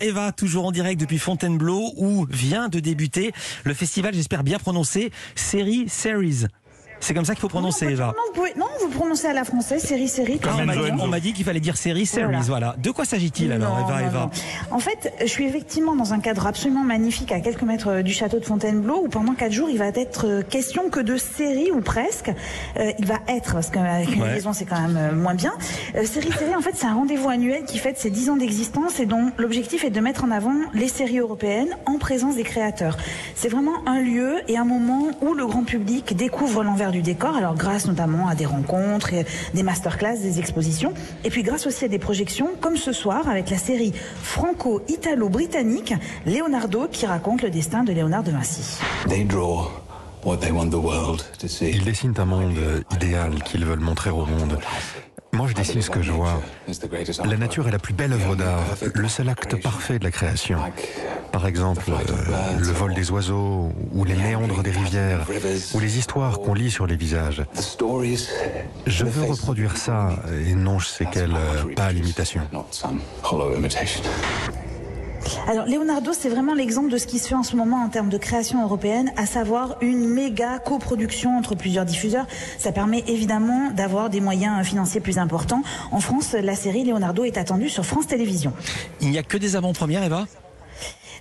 Eva, toujours en direct depuis Fontainebleau, où vient de débuter le festival, j'espère bien prononcer, Série Series. C'est comme ça qu'il faut prononcer, Eva. Non, vous pouvez, non, vous prononcez à la française, série, série. Ah, on m'a dit, on m'a dit qu'il fallait dire série series, voilà. Voilà. De quoi s'agit-il alors, Eva, non, Eva non. En fait, je suis effectivement dans un cadre absolument magnifique à quelques mètres euh, du château de Fontainebleau où pendant quatre jours il va être euh, question que de série ou presque. Euh, il va être parce qu'avec une Ouais. liaison c'est quand même euh, moins bien. Euh, série série en fait c'est un rendez-vous annuel qui fête ses dix ans d'existence et dont l'objectif est de mettre en avant les séries européennes en présence des créateurs. C'est vraiment un lieu et un moment où le grand public découvre l'envers du décor. Alors grâce notamment à des rencontres, et des masterclass, des expositions, et puis grâce aussi à des projections comme ce soir avec la série franco-italo-britannique Leonardo qui raconte le destin de Léonard de Vinci. They draw what they want the world to see. Ils dessinent un monde idéal qu'ils veulent montrer au monde. Moi, je dessine ce que je vois. La nature est la plus belle œuvre d'art, le seul acte parfait de la création. Par exemple, euh, le vol des oiseaux, ou les méandres des rivières, ou les histoires qu'on lit sur les visages. Je veux reproduire ça, et non je sais quelle euh, pâle imitation. Alors Leonardo, c'est vraiment l'exemple de ce qui se fait en ce moment en termes de création européenne, à savoir une méga coproduction entre plusieurs diffuseurs. Ça permet évidemment d'avoir des moyens financiers plus importants. En France, la série Leonardo est attendue sur France Télévisions. Il n'y a que des avant-premières, Eva?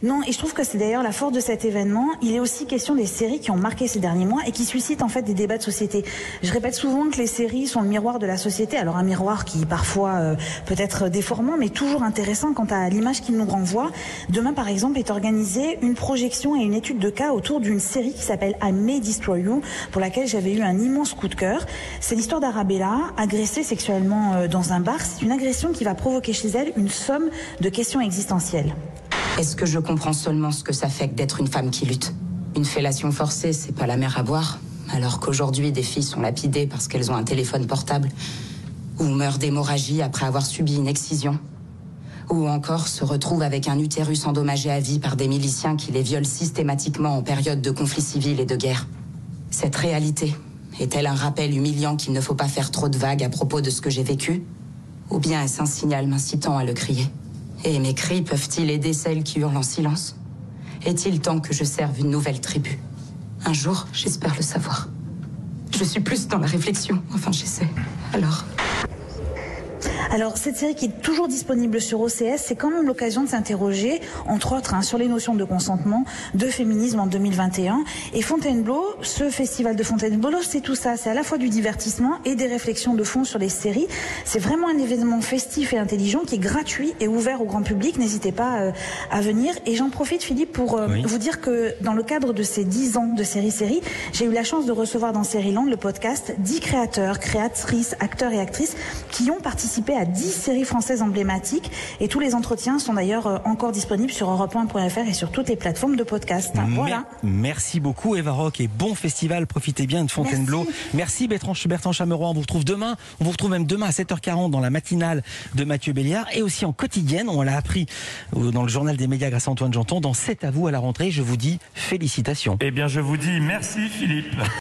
Non, et je trouve que c'est d'ailleurs la force de cet événement. Il est aussi question des séries qui ont marqué ces derniers mois et qui suscitent en fait des débats de société. Je répète souvent que les séries sont le miroir de la société. Alors un miroir qui parfois euh, peut être déformant, mais toujours intéressant quant à l'image qu'il nous renvoie. Demain, par exemple, est organisée une projection et une étude de cas autour d'une série qui s'appelle I May Destroy You, pour laquelle j'avais eu un immense coup de cœur. C'est l'histoire d'Arabella, agressée sexuellement euh, dans un bar. C'est une agression qui va provoquer chez elle une somme de questions existentielles. Est-ce que je comprends seulement ce que ça fait que d'être une femme qui lutte? Une fellation forcée, c'est pas la mer à boire, alors qu'aujourd'hui des filles sont lapidées parce qu'elles ont un téléphone portable, ou meurent d'hémorragie après avoir subi une excision, ou encore se retrouvent avec un utérus endommagé à vie par des miliciens qui les violent systématiquement en période de conflit civil et de guerre. Cette réalité est-elle un rappel humiliant qu'il ne faut pas faire trop de vagues à propos de ce que j'ai vécu? Ou bien est-ce un signal m'incitant à le crier? Et mes cris peuvent-ils aider celles qui hurlent en silence? Est-il temps que je serve une nouvelle tribu? Un jour, j'espère le savoir. Je suis plus dans la réflexion, enfin j'essaie. Alors, Alors, cette série qui est toujours disponible sur OCS, c'est quand même l'occasion de s'interroger, entre autres, hein, sur les notions de consentement, de féminisme en 2021. Et Fontainebleau, ce festival de Fontainebleau, c'est tout ça. C'est à la fois du divertissement et des réflexions de fond sur les séries. C'est vraiment un événement festif et intelligent qui est gratuit et ouvert au grand public. N'hésitez pas euh, à venir. Et j'en profite, Philippe, pour euh, Oui. vous dire que dans le cadre de ces 10 ans de série-série, j'ai eu la chance de recevoir dans Série-Land le podcast 10 créateurs, créatrices, acteurs et actrices qui ont participé à 10 séries françaises emblématiques. Et tous les entretiens sont d'ailleurs euh, encore disponibles sur europe1.fr et sur toutes les plateformes de podcast. Voilà. Mer- Merci beaucoup, Eva Rock, et bon festival. Profitez bien de Fontainebleau. Merci, Bertrand, Bertrand Chameroy. On vous retrouve demain. On vous retrouve même demain à 7h40 dans la matinale de Mathieu Béliard et aussi en quotidienne. On l'a appris euh, dans le journal des médias grâce à Antoine Janton. Dans C'est à vous à la rentrée. Je vous dis félicitations. Eh bien, je vous dis merci, Philippe.